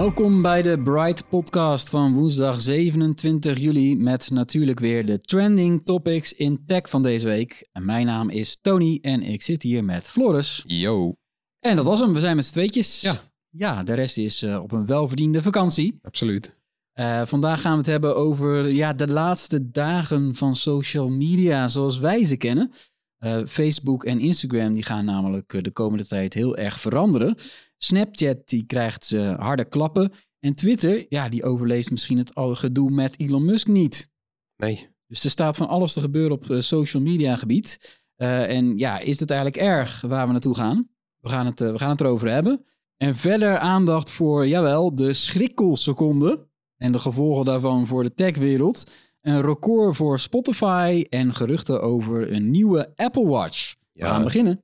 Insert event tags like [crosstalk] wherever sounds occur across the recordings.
Welkom bij de Bright Podcast van woensdag 27 juli met natuurlijk weer de trending topics in tech van deze week. En mijn naam is Tony en ik zit hier met Floris. Yo. En dat was hem, we zijn met z'n tweetjes. Ja. Ja, de rest is eh, op een welverdiende vakantie. Absoluut. Eh, vandaag gaan we het hebben over ja, de laatste dagen van social media zoals wij ze kennen. Eh, Facebook en Instagram die gaan namelijk de komende tijd heel erg veranderen. Snapchat die krijgt ze harde klappen. En Twitter, ja, die overleest misschien het gedoe met Elon Musk niet. Nee. Dus er staat van alles te gebeuren op eh, social media gebied. Eh, en ja, is het eigenlijk erg waar we naartoe gaan? We gaan het, eh, we gaan het erover hebben. En verder aandacht voor, jawel, de schrikkelseconde. En de gevolgen daarvan voor de techwereld. Een record voor Spotify en geruchten over een nieuwe Apple Watch. We Ja. gaan beginnen.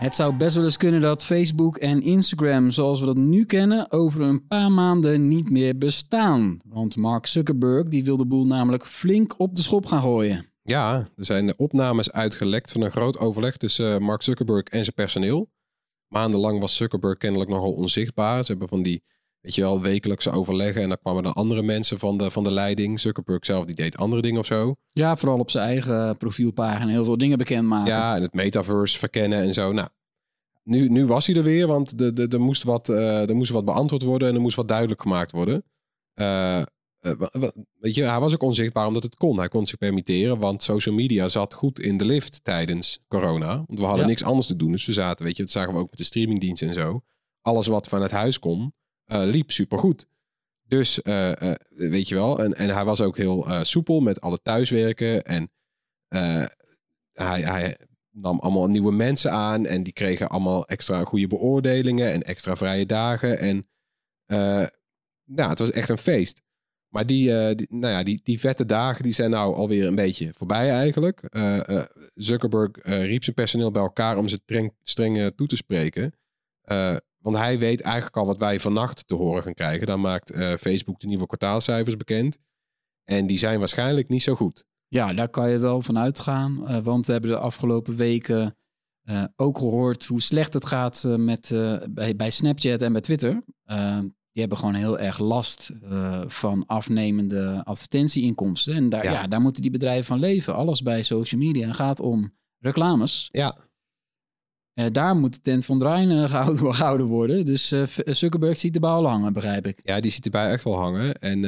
Het zou best wel eens kunnen dat Facebook en Instagram, zoals we dat nu kennen, over een paar maanden niet meer bestaan. Want Mark Zuckerberg die wil de boel namelijk flink op de schop gaan gooien. Ja, er zijn opnames uitgelekt van een groot overleg tussen eh, Mark Zuckerberg en zijn personeel. Maandenlang was Zuckerberg kennelijk nogal onzichtbaar. Ze hebben van die, weet je wel, wekelijkse overleggen. En dan kwamen dan andere mensen van de, van de leiding. Zuckerberg zelf, die deed andere dingen of zo. Ja, vooral op zijn eigen profielpagina heel veel dingen bekendmaken. Ja, en het metaverse verkennen en zo. Nou, nu, nu was hij er weer, want de, de, er, moest wat, eh, er moest wat beantwoord worden en er moest wat duidelijk gemaakt worden. Eh, eh, weet je, hij was ook onzichtbaar omdat het kon. Hij kon zich permitteren, want social media zat goed in de lift tijdens corona. Want we hadden Ja. niks anders te doen. Dus we zaten, weet je, dat zagen we ook met de streamingdiensten en zo. Alles wat vanuit huis kon, liep supergoed. Dus, eh, eh, weet je wel, en, en hij was ook heel eh, soepel met alle thuiswerken. En eh, hij, hij nam allemaal nieuwe mensen aan en die kregen allemaal extra goede beoordelingen en extra vrije dagen. En eh, nou, het was echt een feest. Maar die, eh, nou ja, die, die vette dagen die zijn nou alweer een beetje voorbij eigenlijk. Eh, eh, Zuckerberg eh, riep zijn personeel bij elkaar om ze streng, streng eh, toe te spreken. Want hij weet eigenlijk al wat wij vannacht te horen gaan krijgen. Dan maakt eh, Facebook de nieuwe kwartaalcijfers bekend. En die zijn waarschijnlijk niet zo goed. Ja, daar kan je wel van uitgaan. eh, want we hebben de afgelopen weken eh, ook gehoord hoe slecht het gaat met, bij, bij Snapchat en bij Twitter. Die hebben gewoon heel erg last van afnemende advertentieinkomsten. En daar, ja. Ja. daar moeten die bedrijven van leven. Alles bij social media gaat om reclames. Ja, Eh, daar moet de tent van draaien eh, gehouden, gehouden worden. Dus eh, Zuckerberg ziet de bal hangen, begrijp ik. ja die ziet erbij echt wel hangen. En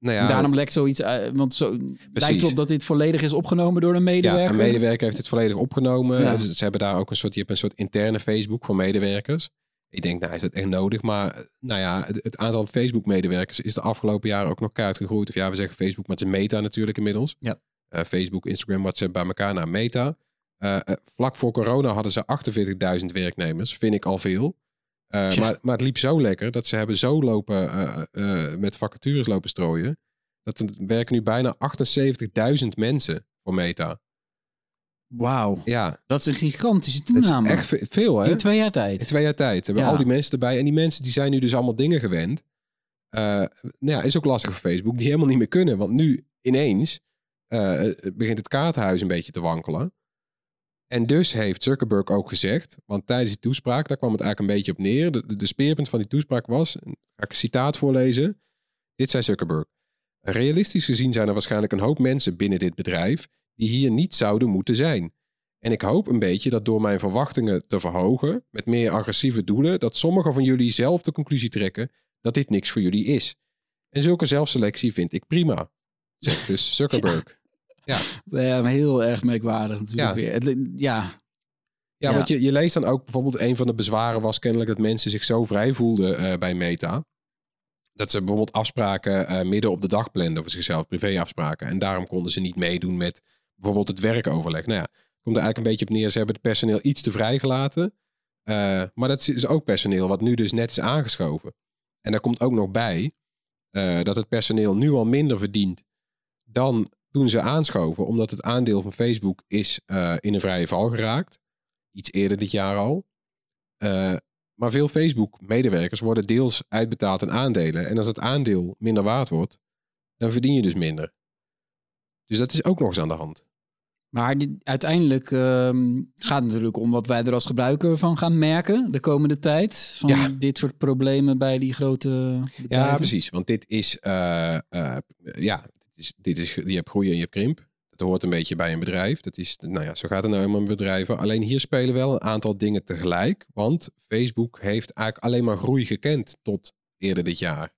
nou ja, En daarom lekt zoiets uit. Want zo lijkt erop dat dit volledig is opgenomen door een Ja, medewerker. een medewerker heeft het volledig opgenomen. Ja. Dus ze hebben daar ook een soort, je hebt een soort interne Facebook voor medewerkers. Ik denk, nou is dat echt nodig? Maar nou ja, het, het aantal Facebook-medewerkers is de afgelopen jaren ook nog keihard gegroeid. Of ja, we zeggen Facebook, maar het is Meta natuurlijk inmiddels. Ja. Facebook, Instagram, WhatsApp bij elkaar naar Meta. Eh, eh, vlak voor corona hadden ze 48.000 werknemers. Vind ik al veel. Eh, maar, maar het liep zo lekker dat ze hebben zo lopen met vacatures lopen strooien. Dat er werken nu bijna 78.000 mensen voor Meta. Wauw, Ja, dat is een gigantische toename. echt ve- veel hè. In twee jaar tijd. In twee jaar tijd hebben Ja. al die mensen erbij. En die mensen die zijn nu dus allemaal dingen gewend. Nou ja, is ook lastig voor Facebook. Die helemaal niet meer kunnen. Want nu ineens begint het kaartenhuis een beetje te wankelen. En dus heeft Zuckerberg ook gezegd, want tijdens die toespraak, daar kwam het eigenlijk een beetje op neer. De, de, de speerpunt van die toespraak was, ga ik een citaat voorlezen. Dit zei Zuckerberg. Realistisch gezien zijn er waarschijnlijk een hoop mensen binnen dit bedrijf die hier niet zouden moeten zijn. En ik hoop een beetje dat door mijn verwachtingen te verhogen, met meer agressieve doelen, dat sommigen van jullie zelf de conclusie trekken dat dit niks voor jullie is. En zulke zelfselectie vind ik prima. Zegt dus [laughs] Zuckerberg. Ja, maar heel erg merkwaardig natuurlijk Ja. weer. Het, ja, Ja, Ja. want je, je leest dan ook bijvoorbeeld een van de bezwaren was kennelijk dat mensen zich zo vrij voelden eh, bij Meta. Dat ze bijvoorbeeld afspraken eh, midden op de dag planden voor zichzelf, privéafspraken. En daarom konden ze niet meedoen met bijvoorbeeld het werkoverleg. Nou ja, komt er eigenlijk een beetje op neer. Ze hebben het personeel iets te vrijgelaten. Eh, maar dat is ook personeel wat nu dus net is aangeschoven. En daar komt ook nog bij dat het personeel nu al minder verdient dan toen ze aanschoven. Omdat het aandeel van Facebook is eh, in een vrije val geraakt. Iets eerder dit jaar al. Eh, maar veel Facebook-medewerkers worden deels uitbetaald in aandelen. En als het aandeel minder waard wordt, dan verdien je dus minder. Dus dat is ook nog eens aan de hand. maar dit- uiteindelijk ehm, gaat het natuurlijk om wat wij er als gebruiker van gaan merken de komende tijd. Van Ja. dit soort problemen bij die grote bedrijven. Ja, precies. Want dit is, eh, ja, dit is, je hebt groei en je hebt krimp. Dat hoort een beetje bij een bedrijf. Dat is, nou ja, zo gaat het nou helemaal met bedrijven. Alleen hier spelen wel een aantal dingen tegelijk. Want Facebook heeft eigenlijk alleen maar groei gekend tot eerder dit jaar.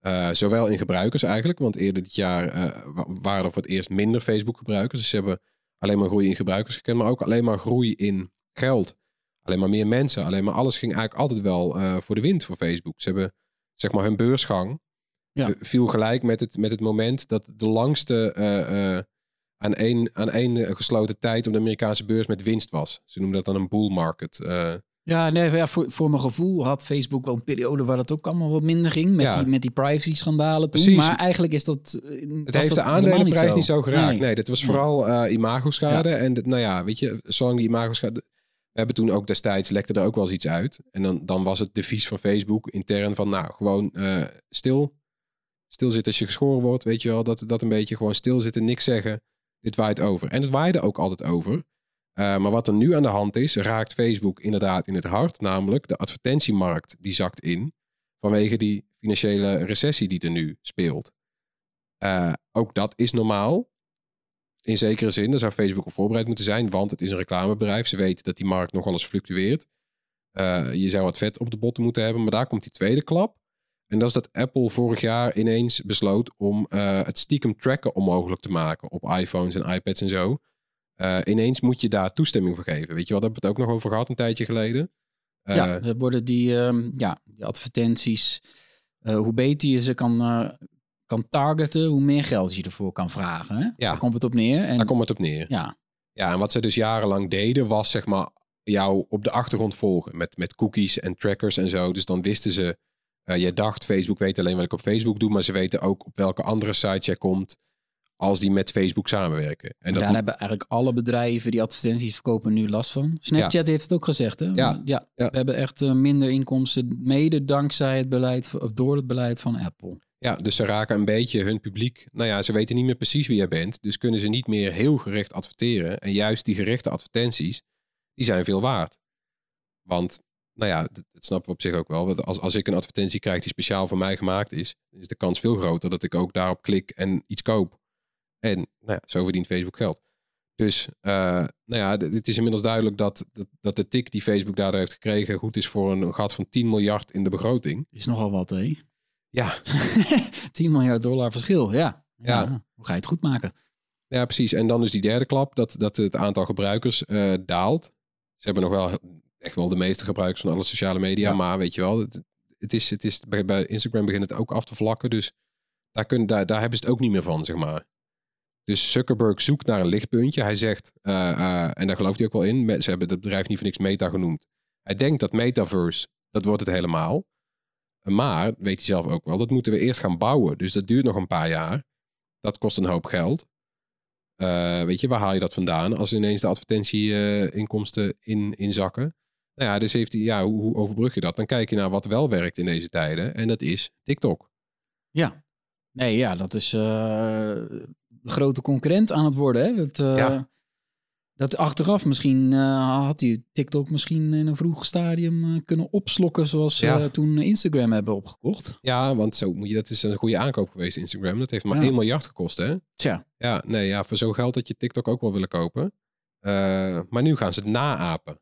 Eh, zowel in gebruikers eigenlijk, want eerder dit jaar eh, wa- waren er voor het eerst minder Facebook-gebruikers. Dus ze hebben alleen maar groei in gebruikers gekend, maar ook alleen maar groei in geld. Alleen maar meer mensen, alleen maar alles ging eigenlijk altijd wel eh, voor de wind voor Facebook. Ze hebben zeg maar hun beursgang Ja. eh, viel gelijk met het, met het moment dat de langste eh, aan één, aan één gesloten tijd op de Amerikaanse beurs met winst was. Ze noemen dat dan een bull market. Ja, nee, ja voor, voor mijn gevoel had Facebook wel een periode waar het ook allemaal wat minder ging. Met Ja. die, met die privacy-schandalen toen. Precies. Maar eigenlijk is dat... Het heeft dat de aandelenprijs niet zo, geraakt. Nee. Nee, dit was vooral eh imagoschade. En nou ja, weet je, zolang die imagoschade... We hebben toen ook destijds, lekte er ook wel eens iets uit. En dan, dan was het devies van Facebook intern van, nou, gewoon stil. Stilzitten als je geschoren wordt, weet je wel. Dat, dat een beetje gewoon stilzitten, niks zeggen. Dit waait over. En het waaide ook altijd over. Eh, maar wat er nu aan de hand is, raakt Facebook inderdaad in het hart. Namelijk de advertentiemarkt, die zakt in. Vanwege die financiële recessie die er nu speelt. Eh, ook dat is normaal. In zekere zin, daar zou Facebook op voorbereid moeten zijn, want het is een reclamebedrijf. Ze weten dat die markt nogal eens fluctueert. Eh, je zou wat vet op de botten moeten hebben, maar daar komt die tweede klap. En dat is dat Apple vorig jaar ineens besloot om eh, het stiekem tracken onmogelijk te maken op iPhones en iPads en zo. Eh, ineens moet je daar toestemming voor geven. Weet je wel, daar hebben we het ook nog over gehad een tijdje geleden. Eh, ja, dan worden die, ehm, ja, die advertenties, eh, hoe beter je ze kan, eh, kan targeten, hoe meer geld je ervoor kan vragen. Hè? Ja. Daar komt het op neer. En, Daar komt het op neer. ja, Ja, en wat ze dus jarenlang deden was zeg maar jou op de achtergrond volgen met, met cookies en trackers en zo. Dus dan wisten ze, eh je dacht Facebook weet alleen wat ik op Facebook doe, maar ze weten ook op welke andere site jij komt als die met Facebook samenwerken. En daar moet- hebben eigenlijk alle bedrijven die advertenties verkopen nu last van. Snapchat heeft het ook gezegd. Hè? Ja. ja, Ja. We hebben echt eh, minder inkomsten, mede dankzij het beleid, of door het beleid van Apple. ja, dus ze raken een beetje hun publiek. Nou ja, ze weten niet meer precies wie jij bent, dus kunnen ze niet meer heel gericht adverteren. En juist die gerichte advertenties, die zijn veel waard. Want, nou ja, dat, dat snappen we op zich ook wel. Want als, als ik een advertentie krijg die speciaal voor mij gemaakt is, dan is de kans veel groter dat ik ook daarop klik en iets koop. En nou ja, zo verdient Facebook geld. Dus eh, nou ja, het is inmiddels duidelijk dat, dat, dat de tik die Facebook daardoor heeft gekregen goed is voor een gat van 10 miljard in de begroting. Is nogal wat, hè? Ja, [laughs] 10 miljard dollar verschil, ja. Ja. Hoe ga je het goed maken? ja precies. En dan dus die derde klap, dat, dat het aantal gebruikers eh, daalt. Ze hebben nog wel echt wel de meeste gebruikers van alle sociale media, Ja. maar weet je wel, het, het is, het is, bij, bij Instagram begint het ook af te vlakken, dus daar, kunnen, daar, daar hebben ze het ook niet meer van, zeg maar. Dus Zuckerberg zoekt naar een lichtpuntje. Hij zegt, eh, eh, en daar gelooft hij ook wel in, ze hebben het bedrijf niet voor niks Meta genoemd. Hij denkt dat Metaverse, dat wordt het helemaal. Maar, weet hij zelf ook wel, dat moeten we eerst gaan bouwen. Dus dat duurt nog een paar jaar. Dat kost een hoop geld. Eh, weet je, waar haal je dat vandaan als ineens de advertentieinkomsten in, inzakken? Nou ja, dus heeft hij, ja, hoe, hoe overbrug je dat? Dan kijk je naar wat wel werkt in deze tijden. En dat is TikTok. Ja. Nee, ja, dat is eh, de grote concurrent aan het worden. Hè? Dat, eh, Ja. Dat achteraf misschien eh, had hij TikTok misschien in een vroeg stadium kunnen opslokken zoals ze Ja. toen Instagram hebben opgekocht. Ja, want zo moet je, dat is een goede aankoop geweest, Instagram. Dat heeft maar Ja. 1 miljard gekost, hè? Tja, Ja, nee, ja, voor zo'n geld dat je TikTok ook wel willen kopen. Maar nu gaan ze het naapen.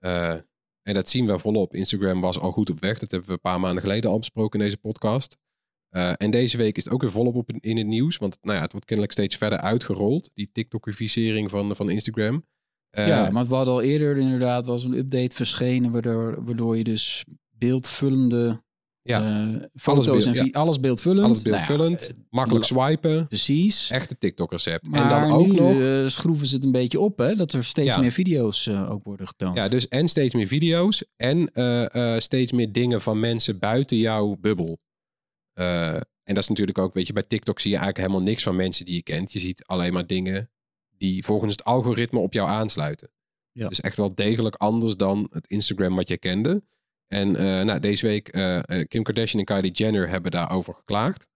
Eh, en dat zien we volop. Instagram was al goed op weg. Dat hebben we een paar maanden geleden al besproken in deze podcast. Eh, en deze week is het ook weer volop op in het nieuws. Want nou ja, het wordt kennelijk steeds verder uitgerold. Die TikTokificering van, van Instagram. Eh, ja, want we hadden al eerder inderdaad was een update verschenen waardoor, waardoor je dus beeldvullende Ja, eh, foto's beeld- en ja. alles beeldvullend. alles Nou ja, beeldvullend. eh, makkelijk swipen. precies. Echte TikTok-recept. En dan ook nu nog... eh, schroeven ze het een beetje op, hè? Dat er steeds Ja. meer video's ook worden getoond. Ja, dus en steeds meer video's en steeds meer dingen van mensen buiten jouw bubbel. En dat is natuurlijk ook, weet je, bij TikTok zie je eigenlijk helemaal niks van mensen die je kent. Je ziet alleen maar dingen die volgens het algoritme op jou aansluiten. Ja. Dus echt wel degelijk anders dan het Instagram wat je kende. En eh, nou, deze week, eh, eh, Kim Kardashian en Kylie Jenner hebben daarover geklaagd.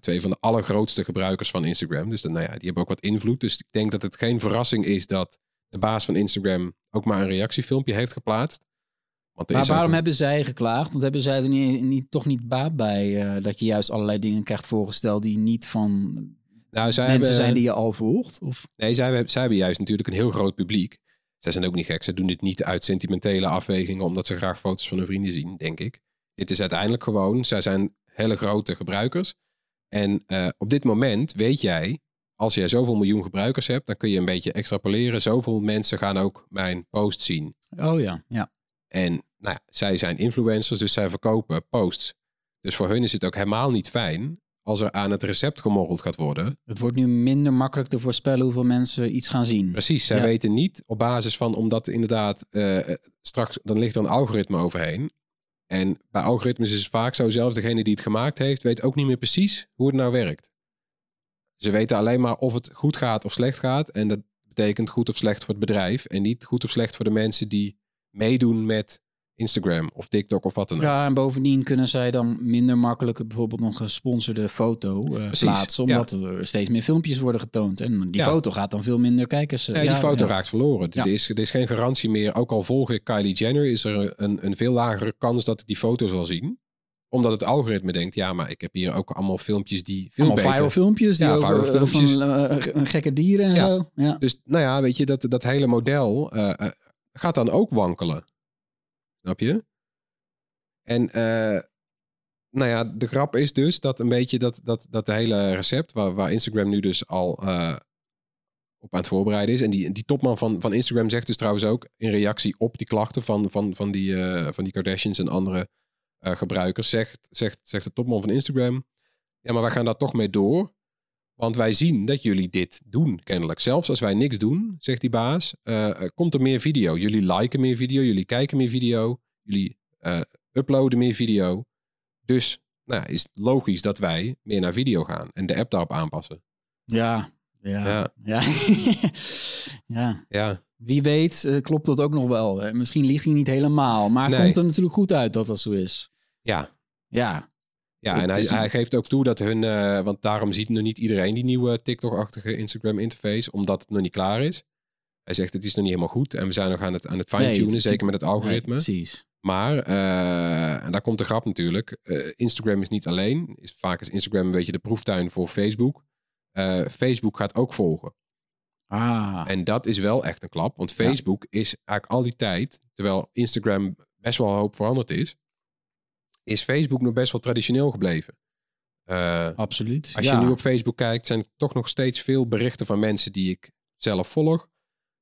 Twee van de allergrootste gebruikers van Instagram. Dus dan, nou ja, die hebben ook wat invloed. Dus ik denk dat het geen verrassing is dat de baas van Instagram ook maar een reactiefilmpje heeft geplaatst. Want Maar waarom een- hebben zij geklaagd? Want hebben zij er niet, niet, toch niet baat bij dat je juist allerlei dingen krijgt voorgesteld die niet van nou, zij mensen hebben, zijn die je al volgt? Of? Nee, zij, zij hebben juist natuurlijk een heel groot publiek. Zij zijn ook niet gek. Ze doen dit niet uit sentimentele afwegingen, omdat ze graag foto's van hun vrienden zien, denk ik. Dit is uiteindelijk gewoon, zij zijn hele grote gebruikers. En eh, op dit moment weet jij, als jij zoveel miljoen gebruikers hebt, dan kun je een beetje extrapoleren. Zoveel mensen gaan ook mijn post zien. Oh ja, ja. En nou ja, zij zijn influencers, dus zij verkopen posts. Dus voor hun is het ook helemaal niet fijn als er aan het recept gemorreld gaat worden. Het wordt nu minder makkelijk te voorspellen hoeveel mensen iets gaan zien. Precies, zij Ja. weten niet op basis van, omdat inderdaad eh, straks, dan ligt er een algoritme overheen. En bij algoritmes is het vaak zo, zelfs degene die het gemaakt heeft, weet ook niet meer precies hoe het nou werkt. Ze weten alleen maar of het goed gaat of slecht gaat. En dat betekent goed of slecht voor het bedrijf. En niet goed of slecht voor de mensen die meedoen met Instagram of TikTok of wat dan ook. Ja, en bovendien kunnen zij dan minder makkelijk bijvoorbeeld nog een gesponsorde foto Precies, plaatsen, omdat er steeds meer filmpjes worden getoond. En die Ja. foto gaat dan veel minder kijkers. eh, Nee, die ja, foto ja. raakt verloren. Ja. Er, is, er is geen garantie meer. Ook al volg ik Kylie Jenner, is er een, een veel lagere kans dat ik die foto zal zien. Omdat het algoritme denkt, ja, maar ik heb hier ook allemaal filmpjes die veel Allemaal beter... viral filmpjes die Ja, over, viral eh, filmpjes. van eh, gekke dieren en Ja. zo. Ja. Dus nou ja, weet je, dat, dat hele model gaat dan ook wankelen. Snap je? En eh, nou ja, de grap is dus dat een beetje dat, dat, dat de hele recept, waar, waar Instagram nu dus al eh, op aan het voorbereiden is. En die, die topman van, van Instagram zegt dus trouwens ook in reactie op die klachten van, van, van, die, eh, van die Kardashians en andere gebruikers, zegt, zegt, zegt de topman van Instagram, ja, maar wij gaan daar toch mee door. Want wij zien dat jullie dit doen, kennelijk. Zelfs als wij niks doen, zegt die baas, eh, komt er meer video. Jullie liken meer video, jullie kijken meer video, jullie eh, uploaden meer video. Dus nou, is het logisch dat wij meer naar video gaan en de app daarop aanpassen. Ja, ja, Ja. ja. [laughs] ja. Ja, Wie weet eh, klopt dat ook nog wel. Misschien ligt hij niet helemaal, maar het Nee. komt er natuurlijk goed uit dat dat zo is. ja. Ja, Ja, en hij, geeft ook toe dat hun, eh, want daarom ziet nog niet iedereen die nieuwe TikTok-achtige Instagram interface, omdat het nog niet klaar is. Hij zegt het is nog niet helemaal goed en we zijn nog aan het, aan het fine-tunen, zeker met het algoritme. Nee, precies. Maar, eh, en daar komt de grap natuurlijk, eh, Instagram is niet alleen. Is, vaak is Instagram een beetje de proeftuin voor Facebook. Facebook gaat ook volgen. Ah, En dat is wel echt een klap, want Facebook is eigenlijk al die tijd, terwijl Instagram best wel een hoop veranderd is, is Facebook nog best wel traditioneel gebleven. Eh, absoluut. als ja. je nu op Facebook kijkt, zijn er toch nog steeds veel berichten van mensen die ik zelf volg.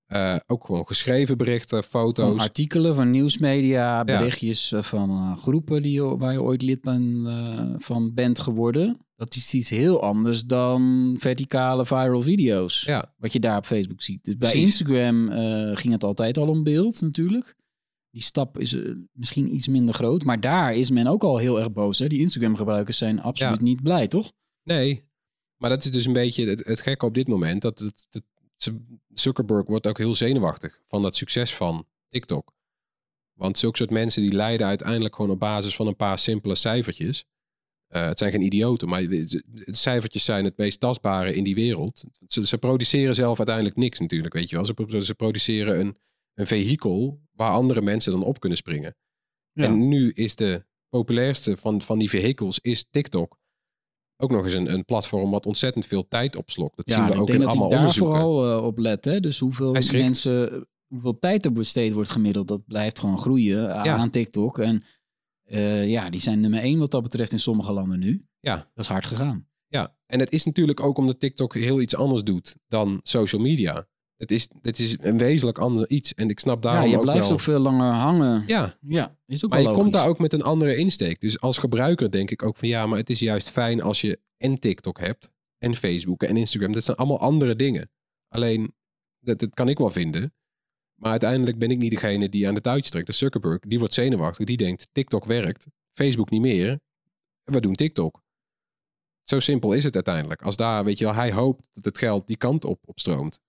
Eh, ook gewoon geschreven berichten, Van foto's. artikelen van nieuwsmedia, berichtjes eh, van groepen die, waar je ooit lid ben, van bent geworden. Dat is iets heel anders dan verticale viral video's. Ja, Wat je daar op Facebook ziet. Dus bij. Instagram ging het altijd al om beeld natuurlijk. Die stap is eh, misschien iets minder groot. Maar daar is men ook al heel erg boos. Hè? Die Instagram-gebruikers zijn absoluut Ja. niet blij, toch? nee. Maar dat is dus een beetje het, het gekke op dit moment. Dat het, het- Zuckerberg wordt ook heel zenuwachtig van dat succes van TikTok. Want zulke soort mensen die lijden uiteindelijk gewoon op basis van een paar simpele cijfertjes. Eh, het zijn geen idioten, maar de, de cijfertjes zijn het meest tastbare in die wereld. Ze, ze produceren zelf uiteindelijk niks natuurlijk, weet je wel. Ze produceren een, een vehikel waar andere mensen dan op kunnen springen. Ja. En nu is de populairste van, van die vehikels is TikTok. Ook nog eens een, een platform wat ontzettend veel tijd opslokt. Dat zien ja, we ik ook denk in dat hij allemaal daar onderzoeken. vooral eh, op let. Hè? Dus hoeveel mensen, hoeveel tijd er besteed wordt gemiddeld, dat blijft gewoon groeien aan, Ja. aan TikTok. En eh, ja, die zijn nummer één wat dat betreft in sommige landen nu. Ja. Dat is hard gegaan. Ja, en het is natuurlijk ook omdat TikTok heel iets anders doet dan social media. Het is, het is een wezenlijk ander iets. En ik snap daarom ja, je ook blijft wel... ook veel langer hangen. Ja, Ja, is ook maar wel je logisch. komt daar ook met een andere insteek. Dus als gebruiker denk ik ook van ja, maar het is juist fijn als je en TikTok hebt. En Facebook en Instagram. Dat zijn allemaal andere dingen. Alleen, dat, dat kan ik wel vinden. Maar uiteindelijk ben ik niet degene die aan de touwtjes trekt. De Zuckerberg, die wordt zenuwachtig. Die denkt, TikTok werkt. Facebook niet meer. We doen TikTok. Zo simpel is het uiteindelijk. Als daar, weet je wel, hij hoopt dat het geld die kant op, op stroomt.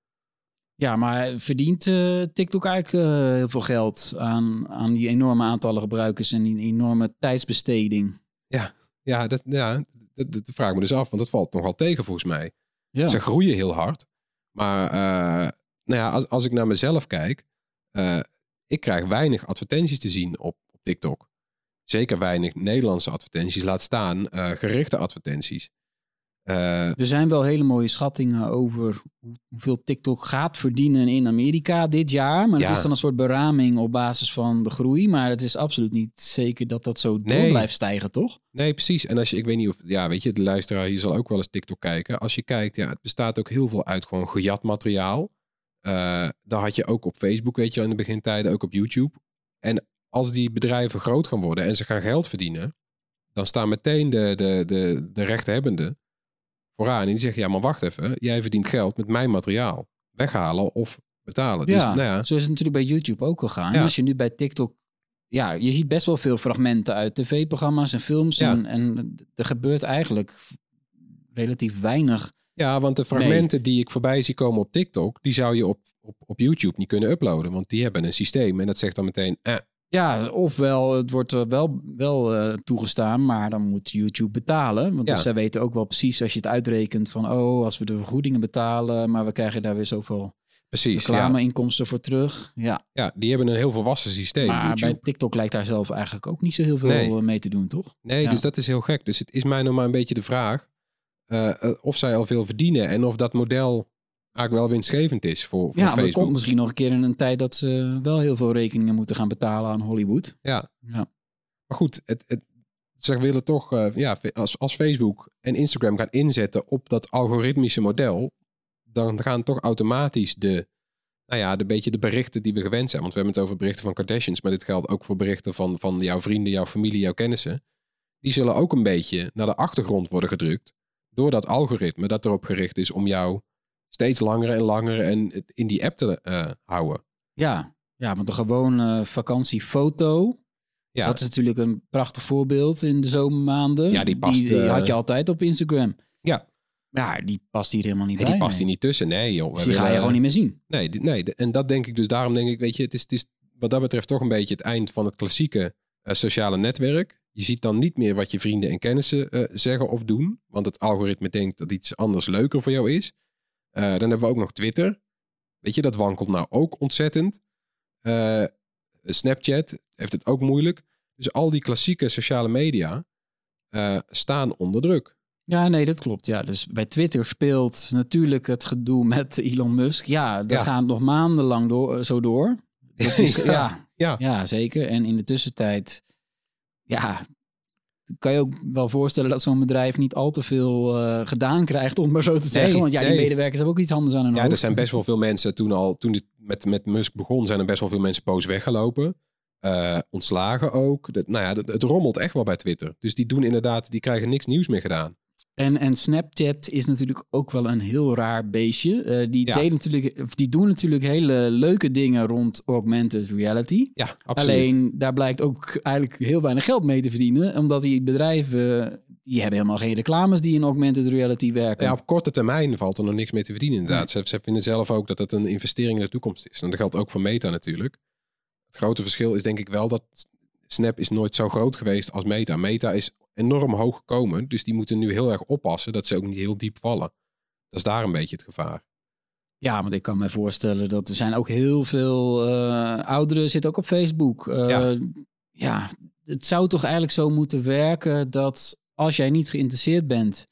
Ja, maar verdient eh, TikTok eigenlijk eh, heel veel geld aan, aan die enorme aantallen gebruikers en die enorme tijdsbesteding? Ja, dat, ja dat, dat vraag ik me dus af. Want dat valt nogal tegen volgens mij. Ja, Ze groeien heel hard. Maar eh, nou ja, als, als ik naar mezelf kijk, ik krijg weinig advertenties te zien op, op TikTok. Zeker weinig Nederlandse advertenties, laat staan gerichte advertenties. Eh, er zijn wel hele mooie schattingen over hoe- hoeveel TikTok gaat verdienen in Amerika dit jaar. Maar Ja. dat is dan een soort beraming op basis van de groei. Maar het is absoluut niet zeker dat dat zo door Nee. blijft stijgen, toch? nee, precies. En als je, ik weet niet of, ja, weet je, de luisteraar hier zal ook wel eens TikTok kijken. Als je kijkt, ja, het bestaat ook heel veel uit gewoon gejat materiaal. Eh daar had je ook op Facebook, weet je wel, in de begintijden, ook op YouTube. En als die bedrijven groot gaan worden en ze gaan geld verdienen, dan staan meteen de, de, de, de rechthebbenden vooraan. En die zeggen, ja, maar wacht even, jij verdient geld met mijn materiaal. Weghalen of betalen. Dus, ja, nou ja, zo is het natuurlijk bij YouTube ook gegaan. Ja. Als je nu bij TikTok... Ja, je ziet best wel veel fragmenten uit tv-programma's en films. Ja. En, en er gebeurt eigenlijk relatief weinig. ja, want de fragmenten die ik voorbij zie komen op TikTok, die zou je op, op, op YouTube niet kunnen uploaden. Want die hebben een systeem en dat zegt dan meteen, eh, Ja, ofwel het wordt wel, wel eh, toegestaan, maar dan moet YouTube betalen. Want Ja. dus zij weten ook wel precies als je het uitrekent van... oh, als we de vergoedingen betalen, maar we krijgen daar weer zoveel precies. Ja, reclameinkomsten voor terug. Ja, ja, die hebben een heel volwassen systeem. maar YouTube. bij TikTok lijkt daar zelf eigenlijk ook niet zo heel veel Nee. eh, mee te doen, toch? Nee, Ja. dus dat is heel gek. Dus het is mij nog maar een beetje de vraag eh, of zij al veel verdienen en of dat model eigenlijk wel winstgevend is voor, voor ja, Facebook. komt misschien nog een keer in een tijd dat ze wel heel veel rekeningen moeten gaan betalen aan Hollywood. Ja, Ja, maar goed, het, het, ze willen toch, eh, ja, als, als Facebook en Instagram gaan inzetten op dat algoritmische model, dan gaan toch automatisch de, nou ja, de beetje de berichten die we gewend zijn. Want we hebben het over berichten van Kardashians, maar dit geldt ook voor berichten van, van jouw vrienden, jouw familie, jouw kennissen. Die zullen ook een beetje naar de achtergrond worden gedrukt door dat algoritme dat erop gericht is om jou steeds langer en langer en het in die app te eh, houden. ja. ja want de gewone vakantiefoto, Ja, Dat is natuurlijk een prachtig voorbeeld in de zomermaanden. Ja, die past, Die, eh, had je altijd op Instagram. Ja. Ja, die past hier helemaal niet en bij. die past nee. hier niet tussen. Nee, joh. Dus die ga je gewoon niet meer zien. Nee, nee, en dat denk ik dus. Daarom denk ik, weet je, het is, het is wat dat betreft toch een beetje het eind van het klassieke eh, sociale netwerk. Je ziet dan niet meer wat je vrienden en kennissen eh, zeggen of doen. Want het algoritme denkt dat iets anders leuker voor jou is. Eh, dan hebben we ook nog Twitter. Weet je, dat wankelt nou ook ontzettend. Eh, Snapchat heeft het ook moeilijk. Dus al die klassieke sociale media eh, staan onder druk. Ja, nee, dat klopt. Ja, dus bij Twitter speelt natuurlijk het gedoe met Elon Musk. Ja, dat Ja. gaat nog maandenlang door, zo door. [laughs] Is, ja, Ja. ja, zeker. En in de tussentijd, ja, kan je ook wel voorstellen dat zo'n bedrijf niet al te veel eh, gedaan krijgt, om maar zo te zeggen. Want ja, die nee. medewerkers hebben ook iets anders aan hun Ja, hoofd. er zijn best wel veel mensen toen al, toen dit met, met Musk begon, zijn er best wel veel mensen boos weggelopen. Eh, ontslagen ook. Dat, nou ja, het rommelt echt wel bij Twitter. Dus die doen inderdaad, die krijgen niks nieuws meer gedaan. En, en Snapchat is natuurlijk ook wel een heel raar beestje. Eh, die, Ja. deden natuurlijk, of die doen natuurlijk hele leuke dingen rond augmented reality. Ja, absoluut. Alleen daar blijkt ook eigenlijk heel weinig geld mee te verdienen. Omdat die bedrijven, die hebben helemaal geen reclames die in augmented reality werken. ja, op korte termijn valt er nog niks mee te verdienen inderdaad. Ze, ze vinden zelf ook dat het een investering in de toekomst is. En dat geldt ook voor Meta natuurlijk. Het grote verschil is denk ik wel dat Snap is nooit zo groot geweest als Meta. Meta is enorm hoog gekomen. Dus die moeten nu heel erg oppassen dat ze ook niet heel diep vallen. Dat is daar een beetje het gevaar. Ja, want ik kan me voorstellen dat er zijn ook heel veel eh, ouderen zitten ook op Facebook. Eh, Ja. ja. het zou toch eigenlijk zo moeten werken dat als jij niet geïnteresseerd bent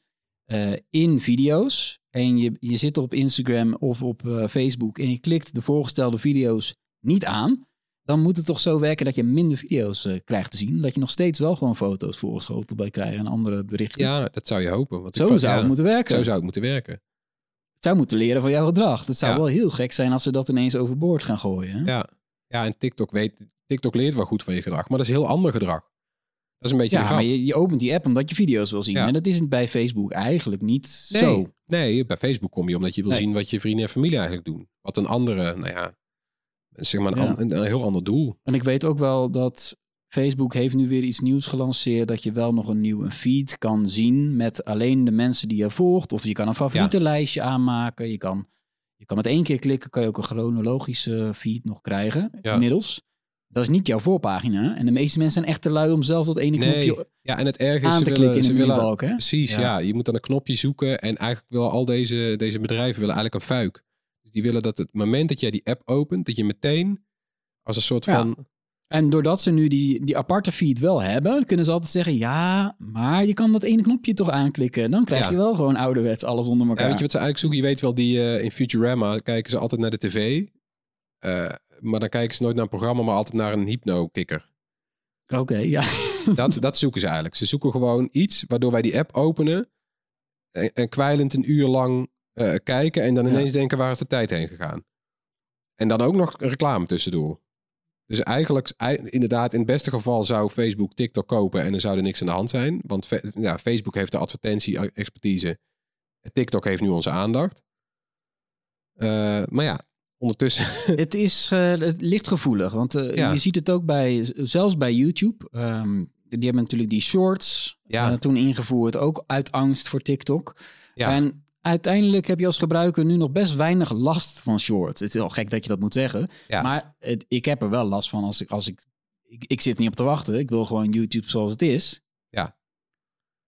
eh, in video's en je, je zit op Instagram of op Facebook en je klikt de voorgestelde video's niet aan, dan moet het toch zo werken dat je minder video's eh, krijgt te zien. Dat je nog steeds wel gewoon foto's voorgeschoten bij krijgt en andere berichten. Ja, dat zou je hopen. Want ik zo vond- zou ja, het moeten werken. Zo zou het moeten werken. Het zou moeten leren van jouw gedrag. Het zou Ja. wel heel gek zijn als ze dat ineens overboord gaan gooien. hè? Ja, ja en TikTok, weet, TikTok leert wel goed van je gedrag. Maar dat is heel ander gedrag. Dat is een beetje Ja, maar je, je opent die app omdat je video's wil zien. Ja. En dat is het bij Facebook eigenlijk niet Nee, zo. nee, bij Facebook kom je omdat je wil Nee. zien wat je vrienden en familie eigenlijk doen. Wat een andere, nou ja, zeg maar een, Ja. an- een, een heel ander doel. En ik weet ook wel dat Facebook heeft nu weer iets nieuws gelanceerd. Dat je wel nog een nieuwe feed kan zien met alleen de mensen die je volgt. Of je kan een favorietenlijstje aanmaken. Je kan, je kan met één keer klikken, kan je ook een chronologische feed nog krijgen. Ja. Inmiddels. Dat is niet jouw voorpagina. En de meeste mensen zijn echt te lui om zelf dat ene Nee, knopje ja, en het erg is, aan ze te willen, klikken in ze de willen? Precies, Ja. ja. Je moet dan een knopje zoeken en eigenlijk willen al deze, deze bedrijven willen eigenlijk een fuik. Dus die willen dat het moment dat jij die app opent, dat je meteen als een soort Ja. van... En doordat ze nu die, die aparte feed wel hebben, kunnen ze altijd zeggen: ja, maar je kan dat ene knopje toch aanklikken. Dan krijg Ja. je wel gewoon ouderwets alles onder elkaar. Ja, weet je wat ze eigenlijk zoeken? Je weet wel, die eh, in Futurama kijken ze altijd naar de tv. Eh, maar dan kijken ze nooit naar een programma, maar altijd naar een hypno-kikker. Oké, ja. [laughs] Dat, dat zoeken ze eigenlijk. Ze zoeken gewoon iets waardoor wij die app openen en, en kwijlend een uur lang eh, kijken en dan ineens denken waar is de tijd heen gegaan. En dan ook nog reclame tussendoor. Dus eigenlijk, ei- inderdaad, in het beste geval zou Facebook TikTok kopen en er zou er niks aan de hand zijn. Want ja, Facebook heeft de advertentie-expertise. TikTok heeft nu onze aandacht. Eh, maar ja, ondertussen. [laughs] het is eh, het ligt gevoelig, want eh, Ja. je ziet het ook bij, zelfs bij YouTube. Ehm, die hebben natuurlijk die shorts Ja. eh, toen ingevoerd, ook uit angst voor TikTok. Ja. En uiteindelijk heb je als gebruiker nu nog best weinig last van shorts. Het is wel gek dat je dat moet zeggen. Ja. Maar het, ik heb er wel last van als ik, als ik, ik... Ik zit niet op te wachten. Ik wil gewoon YouTube zoals het is. Ja.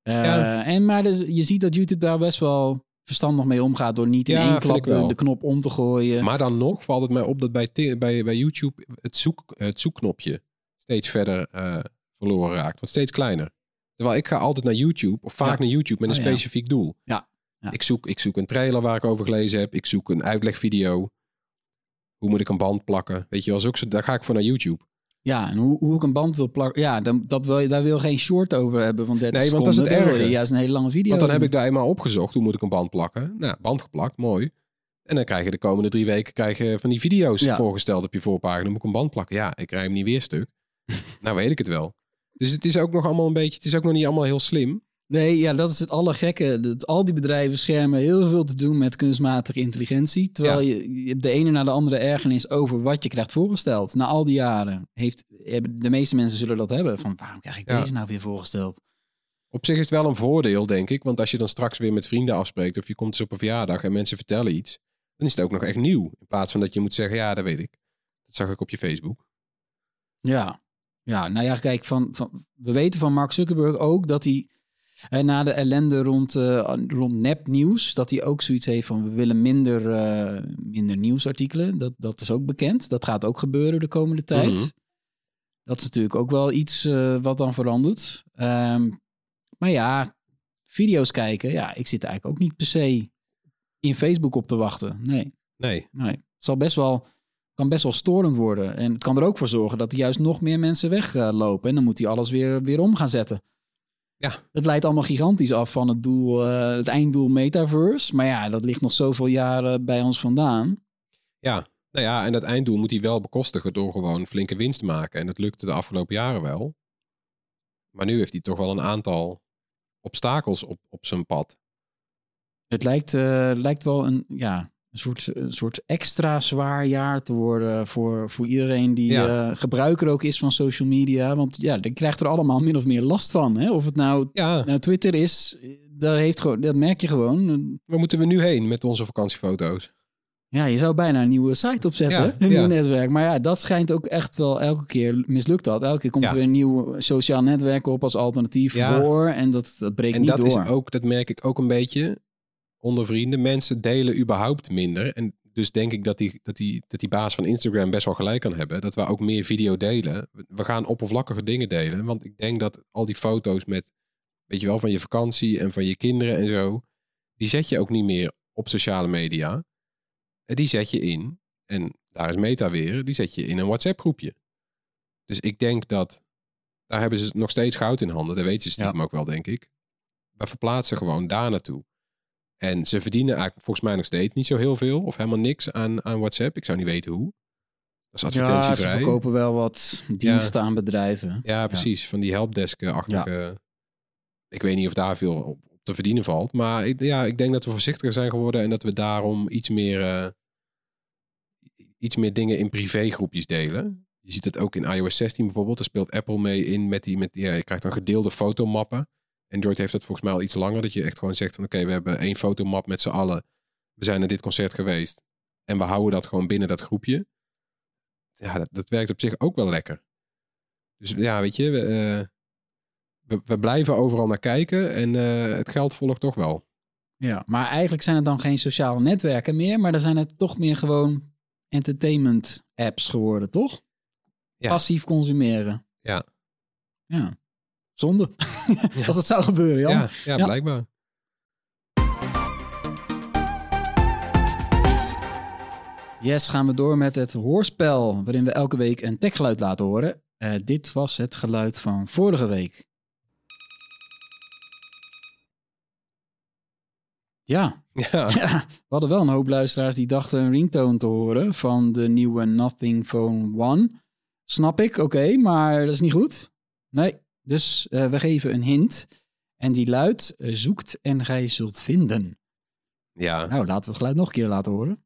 Eh, Ja. En, maar dus, je ziet dat YouTube daar best wel verstandig mee omgaat... door niet in Ja, één klap de, de knop om te gooien. Maar dan nog valt het mij op dat bij, bij, bij YouTube het, zoek, het zoekknopje steeds verder eh, verloren raakt. Wordt steeds kleiner. Terwijl ik ga altijd naar YouTube, of vaak Ja. naar YouTube met een Oh, specifiek doel. Ja. Ja. Ik, zoek, ik zoek een trailer waar ik over gelezen heb. Ik zoek een uitlegvideo. Hoe moet ik een band plakken? Weet je wel, zo, daar ga ik voor naar YouTube. Ja, en hoe, hoe ik een band wil plakken... Ja, dan, dat wil, daar wil je geen short over hebben van 30 Nee, want dat is het je erge. juist een hele lange video Want dan heb ik daar eenmaal opgezocht. Hoe moet ik een band plakken? Nou, band geplakt, mooi. En dan krijg je de komende drie weken krijg je van die video's Ja. voorgesteld op je voorpagina. Moet ik een band plakken. Ja, ik krijg hem niet weer stuk. [laughs] nou weet ik het wel. Dus het is ook nog allemaal een beetje, het is ook nog niet allemaal heel slim. Nee, ja, dat is het allergekke. Dat al die bedrijven schermen heel veel te doen met kunstmatige intelligentie. Terwijl Ja. je, je de ene na de andere ergernis over wat je krijgt voorgesteld. Na al die jaren heeft de meeste mensen zullen dat hebben. Van waarom krijg ik Ja. deze nou weer voorgesteld? Op zich is het wel een voordeel, denk ik. Want als je dan straks weer met vrienden afspreekt of je komt eens op een verjaardag en mensen vertellen iets, dan is het ook nog echt nieuw. In plaats van dat je moet zeggen, ja, dat weet ik. Dat zag ik op je Facebook. Ja, ja nou ja, kijk, van, van, we weten van Mark Zuckerberg ook dat hij eh, na de ellende rond, eh rond nepnieuws, dat hij ook zoiets heeft van we willen minder, eh, minder nieuwsartikelen. Dat, dat is ook bekend. Dat gaat ook gebeuren de komende tijd. Mhm. Dat is natuurlijk ook wel iets wat dan verandert. Ehm, maar ja, video's kijken, ja, ik zit eigenlijk ook niet per se in Facebook op te wachten. Nee, Nee. nee. Het zal best wel, kan best wel storend worden. En het kan er ook voor zorgen dat er juist nog meer mensen weglopen. en dan moet hij alles weer, weer om gaan zetten. Ja. Het leidt allemaal gigantisch af van het, doel, eh, het einddoel metaverse. Maar ja, dat ligt nog zoveel jaren bij ons vandaan. Ja, nou ja, en dat einddoel moet hij wel bekostigen door gewoon flinke winst te maken. En dat lukte de afgelopen jaren wel. Maar nu heeft hij toch wel een aantal obstakels op, op zijn pad. Het lijkt, eh, lijkt wel een, ja, een, soort, een soort extra zwaar jaar te worden voor, voor iedereen die Ja. eh, gebruiker ook is van social media. Want ja, die krijgt er allemaal min of meer last van. Hè? Of het nou, Ja, nou Twitter is, dat, heeft gewoon, dat merk je gewoon. waar moeten we nu heen met onze vakantiefoto's? Ja, je zou bijna een nieuwe site opzetten. Ja, een nieuw netwerk. Maar ja, dat schijnt ook echt wel elke keer mislukt dat. Elke keer komt er weer een nieuw sociaal netwerk op als alternatief voor. En dat, dat breekt En niet dat door. is ook, dat merk ik ook een beetje onder vrienden. Mensen delen überhaupt minder. En dus denk ik dat die, dat die, dat die baas van Instagram best wel gelijk kan hebben. Dat we ook meer video delen. We gaan oppervlakkige dingen delen. Want ik denk dat al die foto's met, weet je wel, van je vakantie en van je kinderen en zo. Die zet je ook niet meer op sociale media. En Die zet je in. En daar is Meta weer. Die zet je in een WhatsApp groepje. Dus ik denk dat daar hebben ze nog steeds goud in handen. Dat weten ze stiekem ook wel, denk ik. We verplaatsen gewoon daar naartoe. En ze verdienen eigenlijk volgens mij nog steeds niet zo heel veel. Of helemaal niks aan, aan WhatsApp. Ik zou niet weten hoe. Dat is ja, ze verkopen wel wat diensten aan bedrijven. Ja, precies. Van die helpdesk-achtige... Ik weet niet of daar veel op, te verdienen valt. Maar ik, ja, ik denk dat we voorzichtiger zijn geworden. En dat we daarom iets meer, eh, iets meer dingen in privégroepjes delen. Je ziet het ook in iOS 16 bijvoorbeeld. Daar speelt Apple mee in met die... Met die ja, je krijgt dan gedeelde fotomappen. Android heeft dat volgens mij al iets langer. Dat je echt gewoon zegt van... Oké, we hebben één fotomap met z'n allen. We zijn naar dit concert geweest. En we houden dat gewoon binnen dat groepje. Ja, dat, dat werkt op zich ook wel lekker. Dus ja, weet je... We, eh, we, we blijven overal naar kijken. En eh, het geld volgt toch wel. Ja, maar eigenlijk zijn het dan geen sociale netwerken meer, maar dan zijn het toch meer gewoon entertainment apps geworden, toch? Ja. Passief consumeren. Ja. Ja. Zonde. [laughs] Als het zou gebeuren, Jan. Ja, ja, Ja. blijkbaar. Yes, gaan we door met het hoorspel, waarin we elke week een techgeluid laten horen. Eh, dit was het geluid van vorige week. Ja, Ja, [laughs] Ja, we hadden wel een hoop luisteraars die dachten een ringtone te horen van de nieuwe Nothing Phone One. Snap ik, oké, maar dat is niet goed. Nee, dus eh, we geven een hint. En die luidt, eh, zoekt en gij zult vinden. ja. Nou, laten we het geluid nog een keer laten horen.